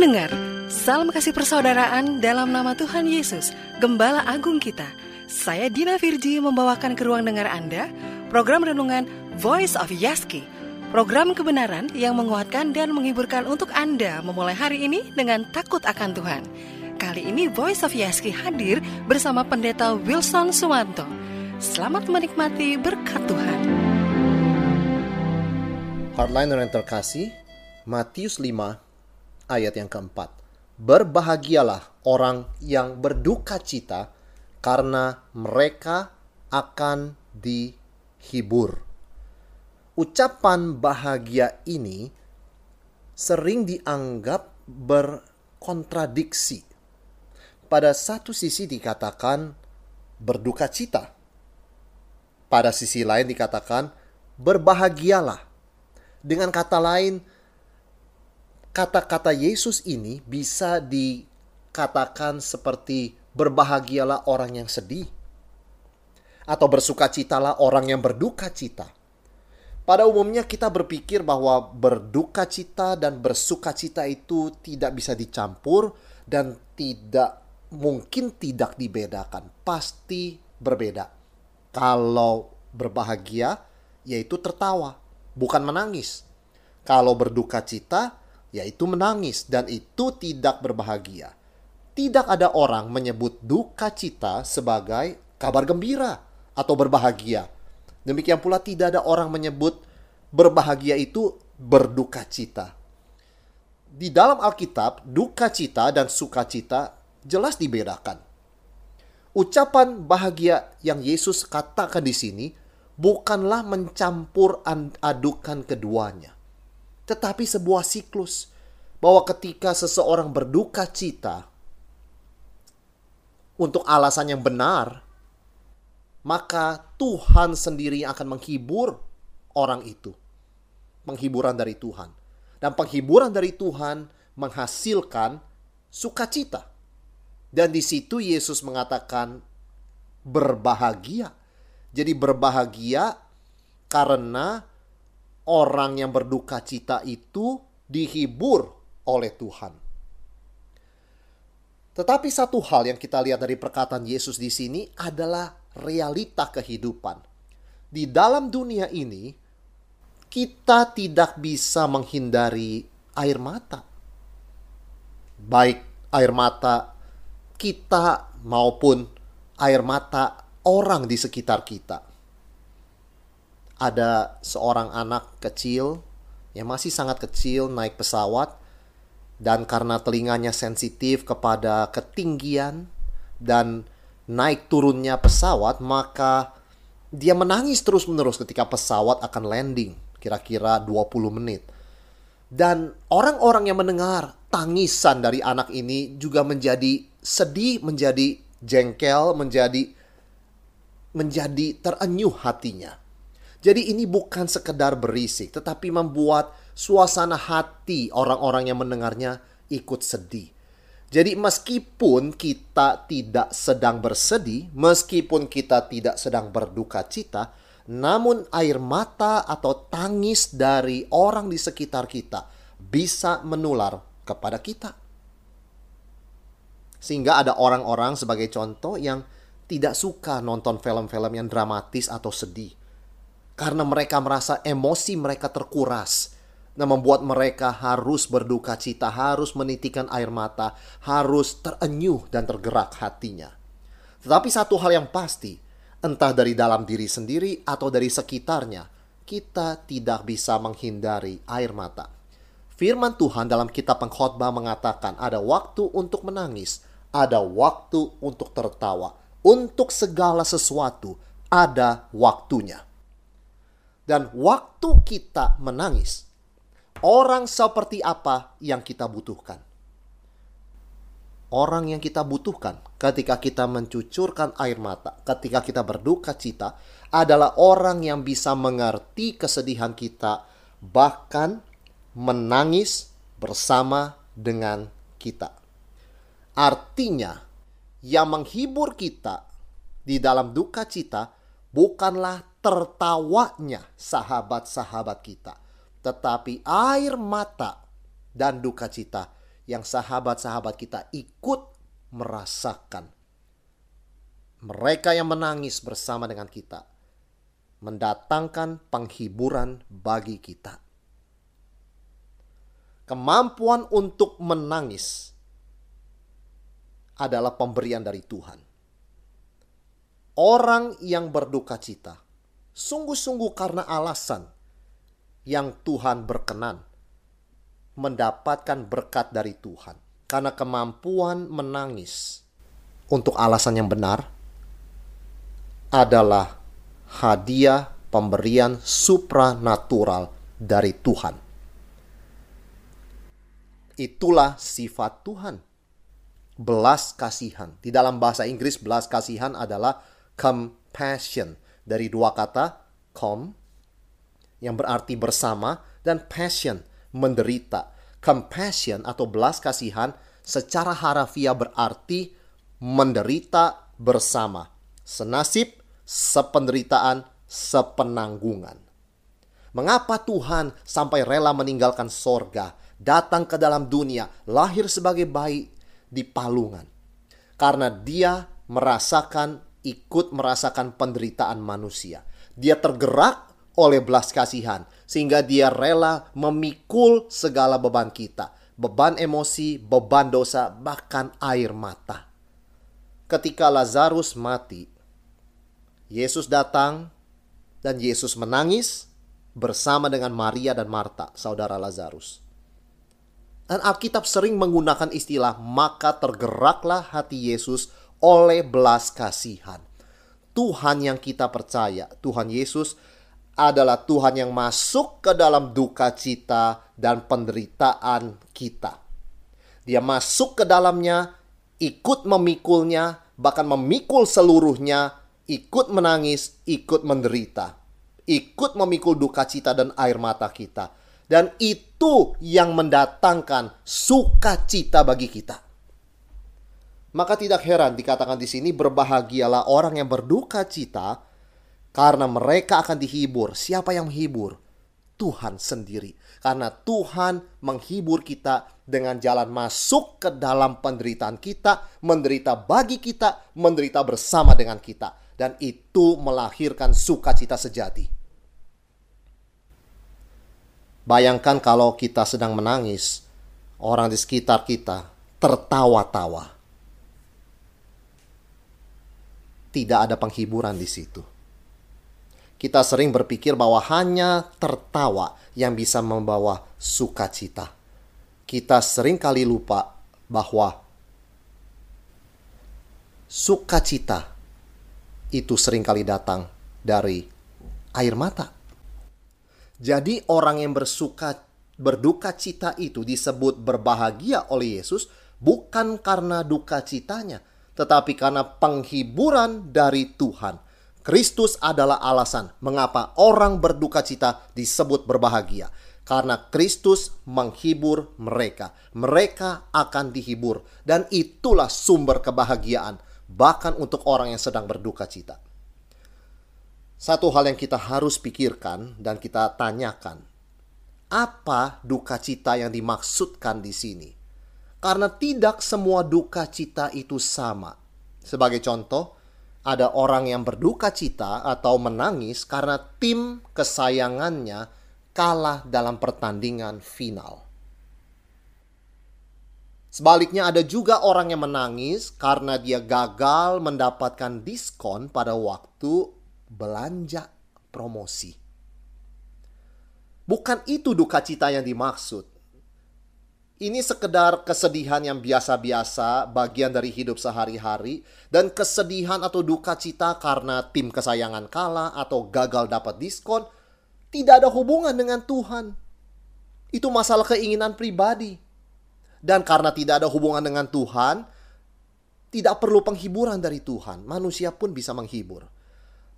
Pendengar, salam kasih persaudaraan dalam nama Tuhan Yesus, Gembala Agung kita. Saya Dina Virji membawakan ke ruang dengar Anda program renungan Voice of Yaski. Program kebenaran yang menguatkan dan menghiburkan untuk Anda memulai hari ini dengan takut akan Tuhan. Kali ini Voice of Yaski hadir bersama Pendeta Wilson Suwanto. Selamat menikmati berkat Tuhan. Hardliner yang terkasih, Matius 5 ayat yang keempat. Berbahagialah orang yang berduka cita karena mereka akan dihibur. Ucapan bahagia ini sering dianggap berkontradiksi. Pada satu sisi dikatakan berduka cita. Pada sisi lain dikatakan berbahagialah. Dengan kata lain, kata-kata Yesus ini bisa dikatakan seperti berbahagialah orang yang sedih atau bersukacitalah orang yang berduka cita. Pada umumnya kita berpikir bahwa berduka cita dan bersuka cita itu tidak bisa dicampur dan tidak mungkin tidak dibedakan, pasti berbeda. Kalau berbahagia yaitu tertawa, bukan menangis. Kalau berduka cita yaitu menangis, dan itu tidak berbahagia. Tidak ada orang menyebut duka cita sebagai kabar gembira atau berbahagia. Demikian pula tidak ada orang menyebut berbahagia itu berduka cita. Di dalam Alkitab, duka cita dan sukacita jelas dibedakan. Ucapan bahagia yang Yesus katakan di sini bukanlah mencampur adukan keduanya tetapi sebuah siklus bahwa ketika seseorang berduka cita untuk alasan yang benar, maka Tuhan sendiri akan menghibur orang itu. Penghiburan dari Tuhan. Dan penghiburan dari Tuhan menghasilkan sukacita. Dan di situ Yesus mengatakan berbahagia. Jadi berbahagia karena orang yang berduka cita itu dihibur oleh Tuhan. Tetapi satu hal yang kita lihat dari perkataan Yesus di sini adalah realita kehidupan. Di dalam dunia ini, kita tidak bisa menghindari air mata. Baik air mata kita maupun air mata orang di sekitar kita ada seorang anak kecil yang masih sangat kecil naik pesawat dan karena telinganya sensitif kepada ketinggian dan naik turunnya pesawat maka dia menangis terus-menerus ketika pesawat akan landing kira-kira 20 menit. Dan orang-orang yang mendengar tangisan dari anak ini juga menjadi sedih, menjadi jengkel, menjadi menjadi terenyuh hatinya. Jadi ini bukan sekedar berisik, tetapi membuat suasana hati orang-orang yang mendengarnya ikut sedih. Jadi meskipun kita tidak sedang bersedih, meskipun kita tidak sedang berduka cita, namun air mata atau tangis dari orang di sekitar kita bisa menular kepada kita. Sehingga ada orang-orang sebagai contoh yang tidak suka nonton film-film yang dramatis atau sedih karena mereka merasa emosi mereka terkuras. Nah, membuat mereka harus berduka cita, harus menitikan air mata, harus terenyuh dan tergerak hatinya. Tetapi satu hal yang pasti, entah dari dalam diri sendiri atau dari sekitarnya, kita tidak bisa menghindari air mata. Firman Tuhan dalam kitab pengkhotbah mengatakan ada waktu untuk menangis, ada waktu untuk tertawa. Untuk segala sesuatu ada waktunya. Dan waktu kita menangis, orang seperti apa yang kita butuhkan? Orang yang kita butuhkan ketika kita mencucurkan air mata, ketika kita berduka cita, adalah orang yang bisa mengerti kesedihan kita, bahkan menangis bersama dengan kita. Artinya, yang menghibur kita di dalam duka cita bukanlah tertawanya sahabat-sahabat kita, tetapi air mata dan duka cita yang sahabat-sahabat kita ikut merasakan. Mereka yang menangis bersama dengan kita mendatangkan penghiburan bagi kita. Kemampuan untuk menangis adalah pemberian dari Tuhan. Orang yang berduka cita sungguh-sungguh karena alasan yang Tuhan berkenan mendapatkan berkat dari Tuhan. Karena kemampuan menangis untuk alasan yang benar adalah hadiah pemberian supranatural dari Tuhan. Itulah sifat Tuhan belas kasihan. Di dalam bahasa Inggris belas kasihan adalah compassion dari dua kata com yang berarti bersama dan passion menderita. Compassion atau belas kasihan secara harafiah berarti menderita bersama. Senasib, sependeritaan, sepenanggungan. Mengapa Tuhan sampai rela meninggalkan sorga, datang ke dalam dunia, lahir sebagai bayi di palungan. Karena dia merasakan, ikut merasakan penderitaan manusia. Dia tergerak oleh belas kasihan, sehingga dia rela memikul segala beban kita. Beban emosi, beban dosa, bahkan air mata. Ketika Lazarus mati, Yesus datang dan Yesus menangis bersama dengan Maria dan Marta, saudara Lazarus. Dan Alkitab sering menggunakan istilah maka tergeraklah hati Yesus oleh belas kasihan. Tuhan yang kita percaya, Tuhan Yesus adalah Tuhan yang masuk ke dalam duka cita dan penderitaan kita. Dia masuk ke dalamnya, ikut memikulnya, bahkan memikul seluruhnya, ikut menangis, ikut menderita, ikut memikul duka cita dan air mata kita dan itu yang mendatangkan sukacita bagi kita. Maka tidak heran dikatakan di sini berbahagialah orang yang berduka cita karena mereka akan dihibur. Siapa yang menghibur? Tuhan sendiri. Karena Tuhan menghibur kita dengan jalan masuk ke dalam penderitaan kita, menderita bagi kita, menderita bersama dengan kita. Dan itu melahirkan sukacita sejati. Bayangkan kalau kita sedang menangis, orang di sekitar kita tertawa-tawa. Tidak ada penghiburan di situ. Kita sering berpikir bahwa hanya tertawa yang bisa membawa sukacita. Kita sering kali lupa bahwa sukacita itu sering kali datang dari air mata jadi orang yang bersuka berduka cita itu disebut berbahagia oleh Yesus bukan karena duka citanya, tetapi karena penghiburan dari Tuhan. Kristus adalah alasan mengapa orang berduka cita disebut berbahagia. Karena Kristus menghibur mereka. Mereka akan dihibur. Dan itulah sumber kebahagiaan. Bahkan untuk orang yang sedang berduka cita. Satu hal yang kita harus pikirkan dan kita tanyakan, apa duka cita yang dimaksudkan di sini? Karena tidak semua duka cita itu sama. Sebagai contoh, ada orang yang berduka cita atau menangis karena tim kesayangannya kalah dalam pertandingan final. Sebaliknya ada juga orang yang menangis karena dia gagal mendapatkan diskon pada waktu belanja promosi. Bukan itu duka cita yang dimaksud. Ini sekedar kesedihan yang biasa-biasa, bagian dari hidup sehari-hari, dan kesedihan atau duka cita karena tim kesayangan kalah atau gagal dapat diskon, tidak ada hubungan dengan Tuhan. Itu masalah keinginan pribadi. Dan karena tidak ada hubungan dengan Tuhan, tidak perlu penghiburan dari Tuhan. Manusia pun bisa menghibur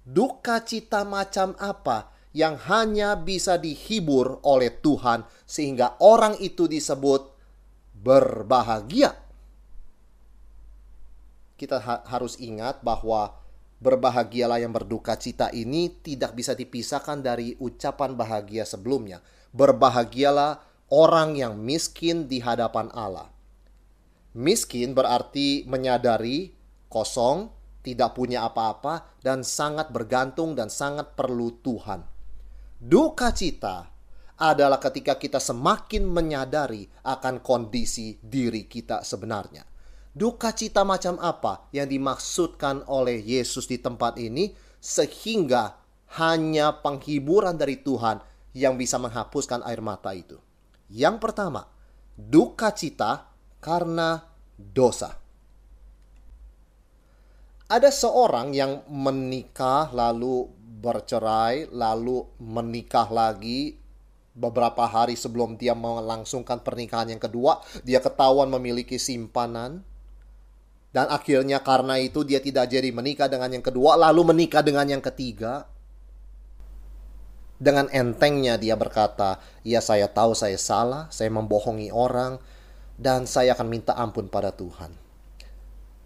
duka cita macam apa yang hanya bisa dihibur oleh Tuhan sehingga orang itu disebut berbahagia. Kita ha harus ingat bahwa berbahagialah yang berduka cita ini tidak bisa dipisahkan dari ucapan bahagia sebelumnya. Berbahagialah orang yang miskin di hadapan Allah. Miskin berarti menyadari kosong, tidak punya apa-apa, dan sangat bergantung dan sangat perlu Tuhan. Duka cita adalah ketika kita semakin menyadari akan kondisi diri kita sebenarnya. Duka cita macam apa yang dimaksudkan oleh Yesus di tempat ini, sehingga hanya penghiburan dari Tuhan yang bisa menghapuskan air mata itu. Yang pertama, duka cita karena dosa. Ada seorang yang menikah lalu bercerai lalu menikah lagi beberapa hari sebelum dia melangsungkan pernikahan yang kedua, dia ketahuan memiliki simpanan dan akhirnya karena itu dia tidak jadi menikah dengan yang kedua lalu menikah dengan yang ketiga dengan entengnya dia berkata, "Ya saya tahu saya salah, saya membohongi orang dan saya akan minta ampun pada Tuhan."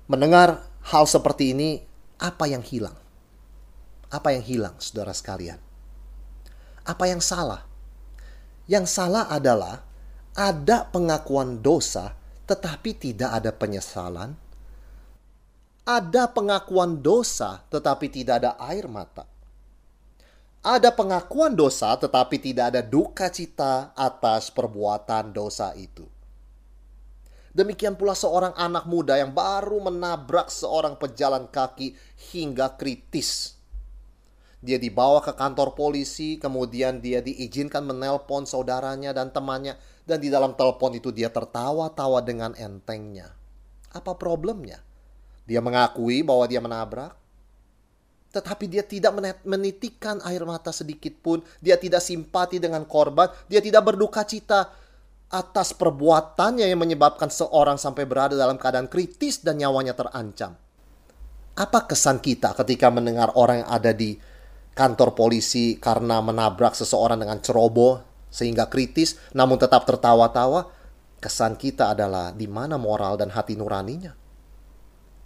Mendengar hal seperti ini, apa yang hilang? Apa yang hilang, saudara sekalian? Apa yang salah? Yang salah adalah ada pengakuan dosa, tetapi tidak ada penyesalan. Ada pengakuan dosa, tetapi tidak ada air mata ada pengakuan dosa, tetapi tidak ada duka cita atas perbuatan dosa itu. Demikian pula seorang anak muda yang baru menabrak seorang pejalan kaki hingga kritis. Dia dibawa ke kantor polisi, kemudian dia diizinkan menelpon saudaranya dan temannya, dan di dalam telepon itu dia tertawa-tawa dengan entengnya. Apa problemnya? Dia mengakui bahwa dia menabrak, tetapi dia tidak menitikan air mata sedikit pun. Dia tidak simpati dengan korban. Dia tidak berduka cita atas perbuatannya yang menyebabkan seorang sampai berada dalam keadaan kritis dan nyawanya terancam. Apa kesan kita ketika mendengar orang yang ada di kantor polisi karena menabrak seseorang dengan ceroboh sehingga kritis namun tetap tertawa-tawa? Kesan kita adalah di mana moral dan hati nuraninya?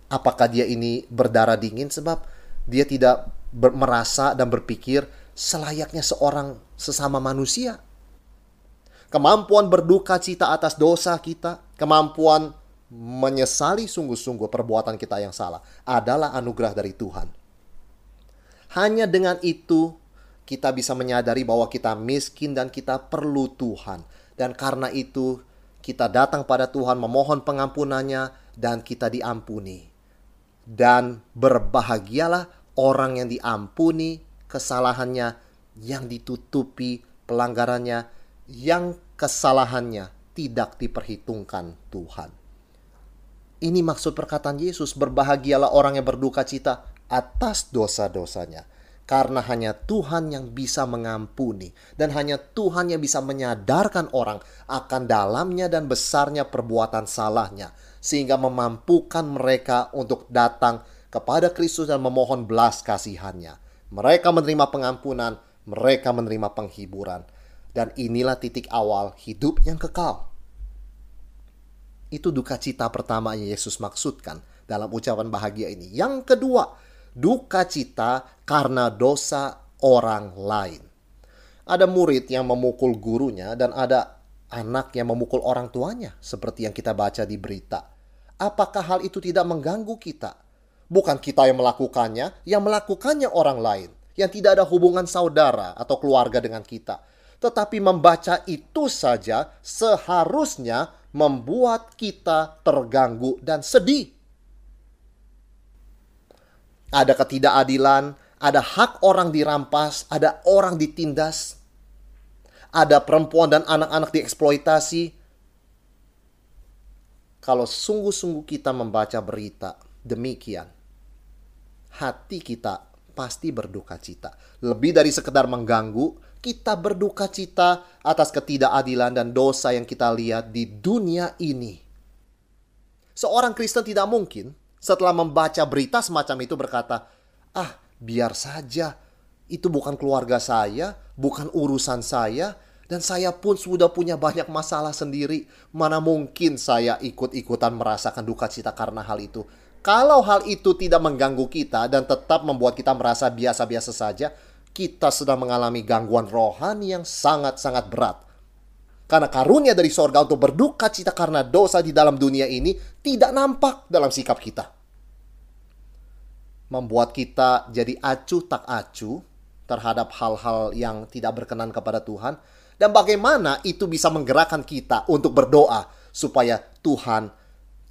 Apakah dia ini berdarah dingin sebab dia tidak merasa dan berpikir selayaknya seorang sesama manusia. Kemampuan berduka cita atas dosa kita, kemampuan menyesali sungguh-sungguh perbuatan kita yang salah adalah anugerah dari Tuhan. Hanya dengan itu kita bisa menyadari bahwa kita miskin dan kita perlu Tuhan. Dan karena itu kita datang pada Tuhan memohon pengampunannya dan kita diampuni. Dan berbahagialah orang yang diampuni kesalahannya, yang ditutupi pelanggarannya, yang kesalahannya tidak diperhitungkan Tuhan. Ini maksud perkataan Yesus, berbahagialah orang yang berduka cita atas dosa-dosanya. Karena hanya Tuhan yang bisa mengampuni dan hanya Tuhan yang bisa menyadarkan orang akan dalamnya dan besarnya perbuatan salahnya sehingga memampukan mereka untuk datang kepada Kristus dan memohon belas kasihannya. Mereka menerima pengampunan, mereka menerima penghiburan. Dan inilah titik awal hidup yang kekal. Itu duka cita pertama yang Yesus maksudkan dalam ucapan bahagia ini. Yang kedua, duka cita karena dosa orang lain. Ada murid yang memukul gurunya dan ada anak yang memukul orang tuanya seperti yang kita baca di berita. Apakah hal itu tidak mengganggu kita? Bukan kita yang melakukannya, yang melakukannya orang lain. Yang tidak ada hubungan saudara atau keluarga dengan kita. Tetapi membaca itu saja seharusnya membuat kita terganggu dan sedih. Ada ketidakadilan, ada hak orang dirampas, ada orang ditindas, ada perempuan dan anak-anak dieksploitasi. Kalau sungguh-sungguh kita membaca berita demikian, hati kita pasti berduka cita. Lebih dari sekedar mengganggu, kita berduka cita atas ketidakadilan dan dosa yang kita lihat di dunia ini. Seorang Kristen tidak mungkin setelah membaca berita semacam itu berkata, "Ah, biar saja. Itu bukan keluarga saya, bukan urusan saya, dan saya pun sudah punya banyak masalah sendiri. Mana mungkin saya ikut-ikutan merasakan duka cita karena hal itu?" Kalau hal itu tidak mengganggu kita dan tetap membuat kita merasa biasa-biasa saja, kita sedang mengalami gangguan rohani yang sangat-sangat berat. Karena karunia dari sorga untuk berduka cita karena dosa di dalam dunia ini tidak nampak dalam sikap kita. Membuat kita jadi acuh tak acuh terhadap hal-hal yang tidak berkenan kepada Tuhan. Dan bagaimana itu bisa menggerakkan kita untuk berdoa supaya Tuhan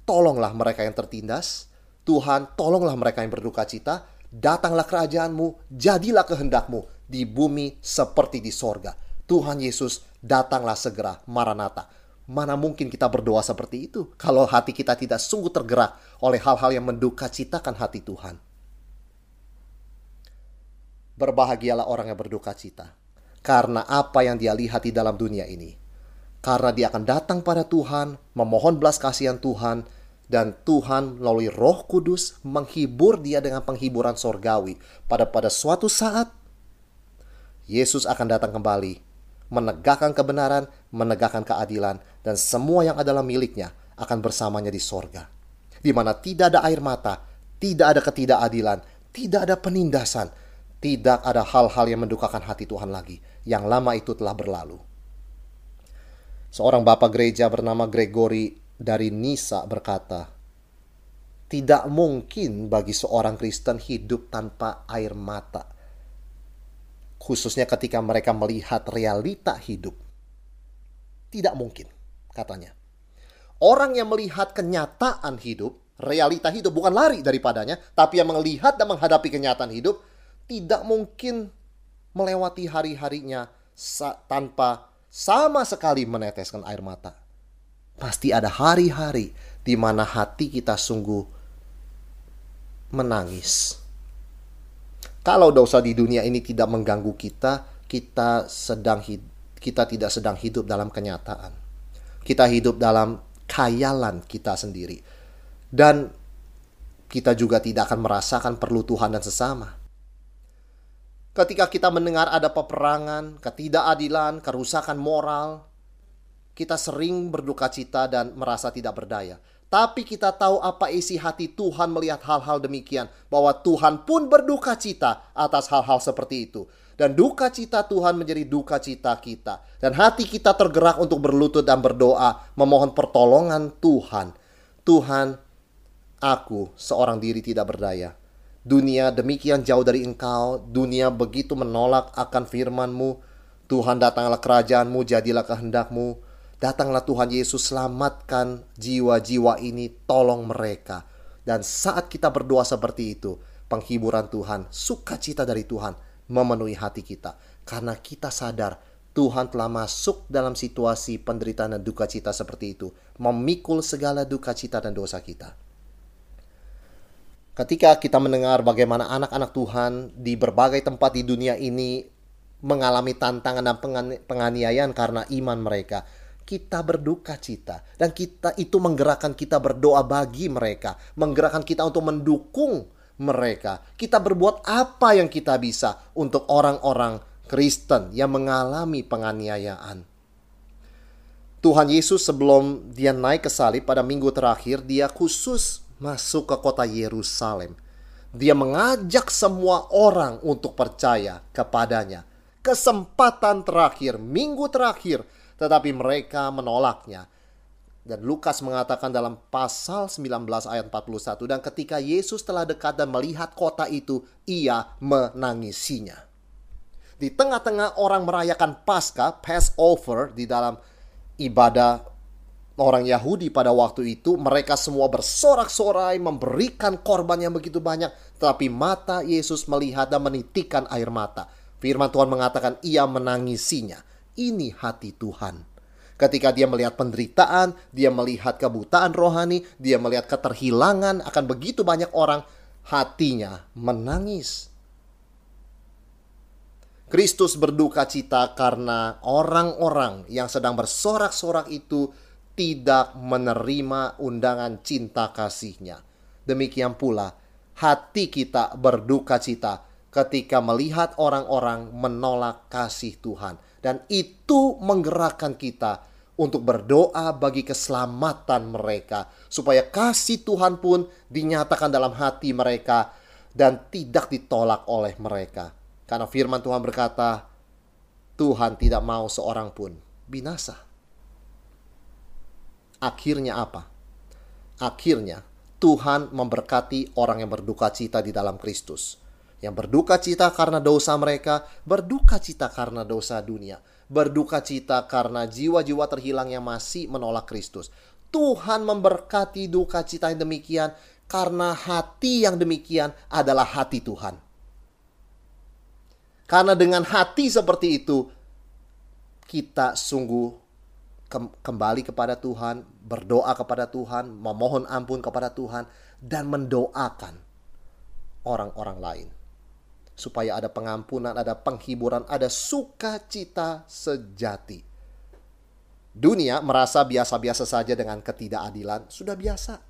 tolonglah mereka yang tertindas. Tuhan tolonglah mereka yang berduka cita. Datanglah kerajaanmu, jadilah kehendakmu di bumi seperti di sorga. Tuhan Yesus datanglah segera, Maranatha. Mana mungkin kita berdoa seperti itu kalau hati kita tidak sungguh tergerak oleh hal-hal yang menduka citakan hati Tuhan. Berbahagialah orang yang berduka cita karena apa yang dia lihat di dalam dunia ini. Karena dia akan datang pada Tuhan, memohon belas kasihan Tuhan, dan Tuhan melalui Roh Kudus menghibur dia dengan penghiburan sorgawi. Pada pada suatu saat Yesus akan datang kembali menegakkan kebenaran, menegakkan keadilan, dan semua yang adalah miliknya akan bersamanya di sorga. Di mana tidak ada air mata, tidak ada ketidakadilan, tidak ada penindasan, tidak ada hal-hal yang mendukakan hati Tuhan lagi. Yang lama itu telah berlalu. Seorang bapak gereja bernama Gregory dari Nisa berkata, "Tidak mungkin bagi seorang Kristen hidup tanpa air mata." Khususnya ketika mereka melihat realita hidup. Tidak mungkin, katanya. Orang yang melihat kenyataan hidup, realita hidup bukan lari daripadanya, tapi yang melihat dan menghadapi kenyataan hidup, tidak mungkin melewati hari-harinya tanpa sama sekali meneteskan air mata. Pasti ada hari-hari di mana hati kita sungguh menangis kalau dosa di dunia ini tidak mengganggu kita, kita sedang kita tidak sedang hidup dalam kenyataan. Kita hidup dalam khayalan kita sendiri. Dan kita juga tidak akan merasakan perlu Tuhan dan sesama. Ketika kita mendengar ada peperangan, ketidakadilan, kerusakan moral, kita sering berduka cita dan merasa tidak berdaya. Tapi kita tahu apa isi hati Tuhan melihat hal-hal demikian. Bahwa Tuhan pun berduka cita atas hal-hal seperti itu. Dan duka cita Tuhan menjadi duka cita kita. Dan hati kita tergerak untuk berlutut dan berdoa. Memohon pertolongan Tuhan. Tuhan, aku seorang diri tidak berdaya. Dunia demikian jauh dari engkau. Dunia begitu menolak akan firmanmu. Tuhan datanglah kerajaanmu, jadilah kehendakmu Datanglah Tuhan Yesus selamatkan jiwa-jiwa ini, tolong mereka. Dan saat kita berdoa seperti itu, penghiburan Tuhan, sukacita dari Tuhan memenuhi hati kita. Karena kita sadar Tuhan telah masuk dalam situasi penderitaan dan duka cita seperti itu. Memikul segala duka cita dan dosa kita. Ketika kita mendengar bagaimana anak-anak Tuhan di berbagai tempat di dunia ini mengalami tantangan dan penganiayaan karena iman mereka, kita berduka cita dan kita itu menggerakkan kita berdoa bagi mereka, menggerakkan kita untuk mendukung mereka. Kita berbuat apa yang kita bisa untuk orang-orang Kristen yang mengalami penganiayaan. Tuhan Yesus sebelum dia naik ke salib pada minggu terakhir, dia khusus masuk ke kota Yerusalem. Dia mengajak semua orang untuk percaya kepadanya. Kesempatan terakhir, minggu terakhir, tetapi mereka menolaknya. Dan Lukas mengatakan dalam pasal 19 ayat 41, dan ketika Yesus telah dekat dan melihat kota itu, ia menangisinya. Di tengah-tengah orang merayakan Paskah, Passover di dalam ibadah orang Yahudi pada waktu itu, mereka semua bersorak-sorai memberikan korban yang begitu banyak, tetapi mata Yesus melihat dan menitikkan air mata. Firman Tuhan mengatakan ia menangisinya. Ini hati Tuhan. Ketika dia melihat penderitaan, dia melihat kebutaan rohani, dia melihat keterhilangan akan begitu banyak orang, hatinya menangis. Kristus berduka cita karena orang-orang yang sedang bersorak-sorak itu tidak menerima undangan cinta kasihnya. Demikian pula hati kita berduka cita ketika melihat orang-orang menolak kasih Tuhan dan itu menggerakkan kita untuk berdoa bagi keselamatan mereka, supaya kasih Tuhan pun dinyatakan dalam hati mereka dan tidak ditolak oleh mereka. Karena firman Tuhan berkata, Tuhan tidak mau seorang pun binasa, Akhirnya apa? Akhirnya Tuhan memberkati orang yang berduka cita di dalam Kristus. Yang berduka cita karena dosa mereka, berduka cita karena dosa dunia, berduka cita karena jiwa-jiwa terhilang yang masih menolak Kristus. Tuhan memberkati duka cita yang demikian karena hati yang demikian adalah hati Tuhan. Karena dengan hati seperti itu, kita sungguh kembali kepada Tuhan, berdoa kepada Tuhan, memohon ampun kepada Tuhan, dan mendoakan orang-orang lain. Supaya ada pengampunan, ada penghiburan, ada sukacita sejati. Dunia merasa biasa-biasa saja dengan ketidakadilan, sudah biasa.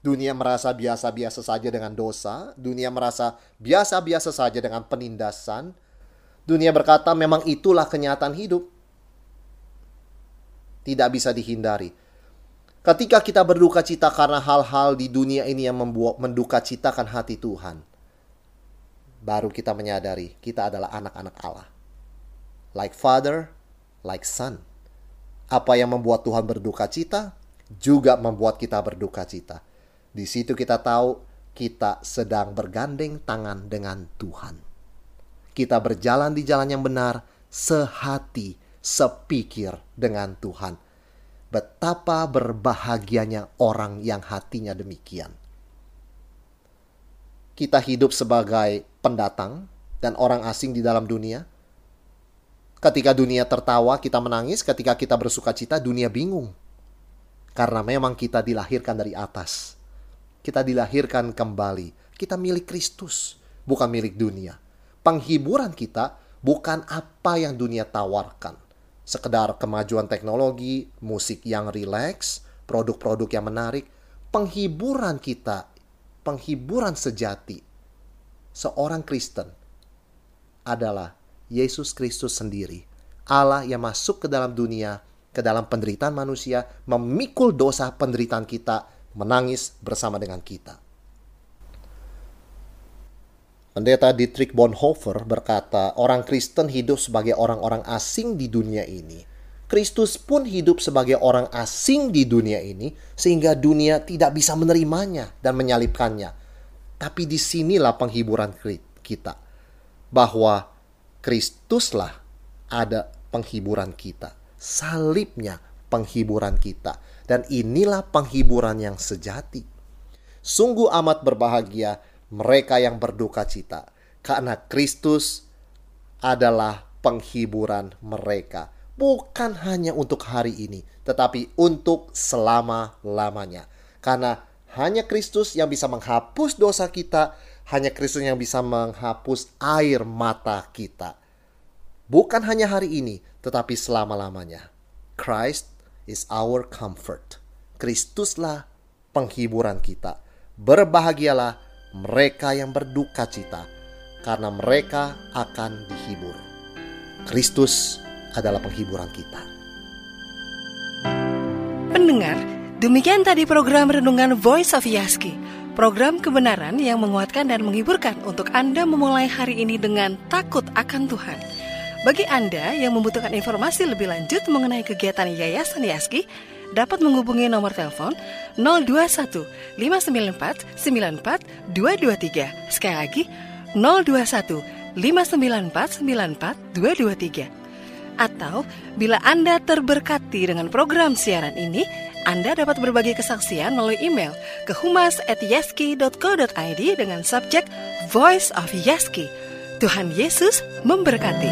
Dunia merasa biasa-biasa saja dengan dosa, dunia merasa biasa-biasa saja dengan penindasan. Dunia berkata memang itulah kenyataan hidup tidak bisa dihindari. Ketika kita berduka cita karena hal-hal di dunia ini yang membuat menduka citakan hati Tuhan, baru kita menyadari kita adalah anak-anak Allah. Like father, like son. Apa yang membuat Tuhan berduka cita juga membuat kita berduka cita. Di situ kita tahu kita sedang bergandeng tangan dengan Tuhan. Kita berjalan di jalan yang benar, sehati, sepikir dengan Tuhan. Betapa berbahagianya orang yang hatinya demikian. Kita hidup sebagai pendatang dan orang asing di dalam dunia. Ketika dunia tertawa, kita menangis. Ketika kita bersuka cita, dunia bingung. Karena memang kita dilahirkan dari atas. Kita dilahirkan kembali. Kita milik Kristus, bukan milik dunia. Penghiburan kita bukan apa yang dunia tawarkan sekedar kemajuan teknologi, musik yang rileks, produk-produk yang menarik, penghiburan kita, penghiburan sejati seorang Kristen adalah Yesus Kristus sendiri. Allah yang masuk ke dalam dunia, ke dalam penderitaan manusia, memikul dosa penderitaan kita, menangis bersama dengan kita. Pendeta Dietrich Bonhoeffer berkata, orang Kristen hidup sebagai orang-orang asing di dunia ini. Kristus pun hidup sebagai orang asing di dunia ini, sehingga dunia tidak bisa menerimanya dan menyalibkannya. Tapi di sinilah penghiburan kita, bahwa Kristuslah ada penghiburan kita. Salibnya penghiburan kita. Dan inilah penghiburan yang sejati. Sungguh amat berbahagia mereka yang berduka cita, karena Kristus adalah penghiburan mereka, bukan hanya untuk hari ini, tetapi untuk selama-lamanya. Karena hanya Kristus yang bisa menghapus dosa kita, hanya Kristus yang bisa menghapus air mata kita. Bukan hanya hari ini, tetapi selama-lamanya. Christ is our comfort. Kristuslah penghiburan kita. Berbahagialah mereka yang berduka cita, karena mereka akan dihibur. Kristus adalah penghiburan kita. Pendengar, demikian tadi program renungan Voice of Yaski. Program kebenaran yang menguatkan dan menghiburkan untuk Anda memulai hari ini dengan takut akan Tuhan. Bagi Anda yang membutuhkan informasi lebih lanjut mengenai kegiatan Yayasan Yaski, dapat menghubungi nomor telepon 021 594 94 223. Sekali lagi 021 594 94 223. Atau bila Anda terberkati dengan program siaran ini, Anda dapat berbagi kesaksian melalui email ke humas@yaski.co.id dengan subjek Voice of Yaski. Tuhan Yesus memberkati.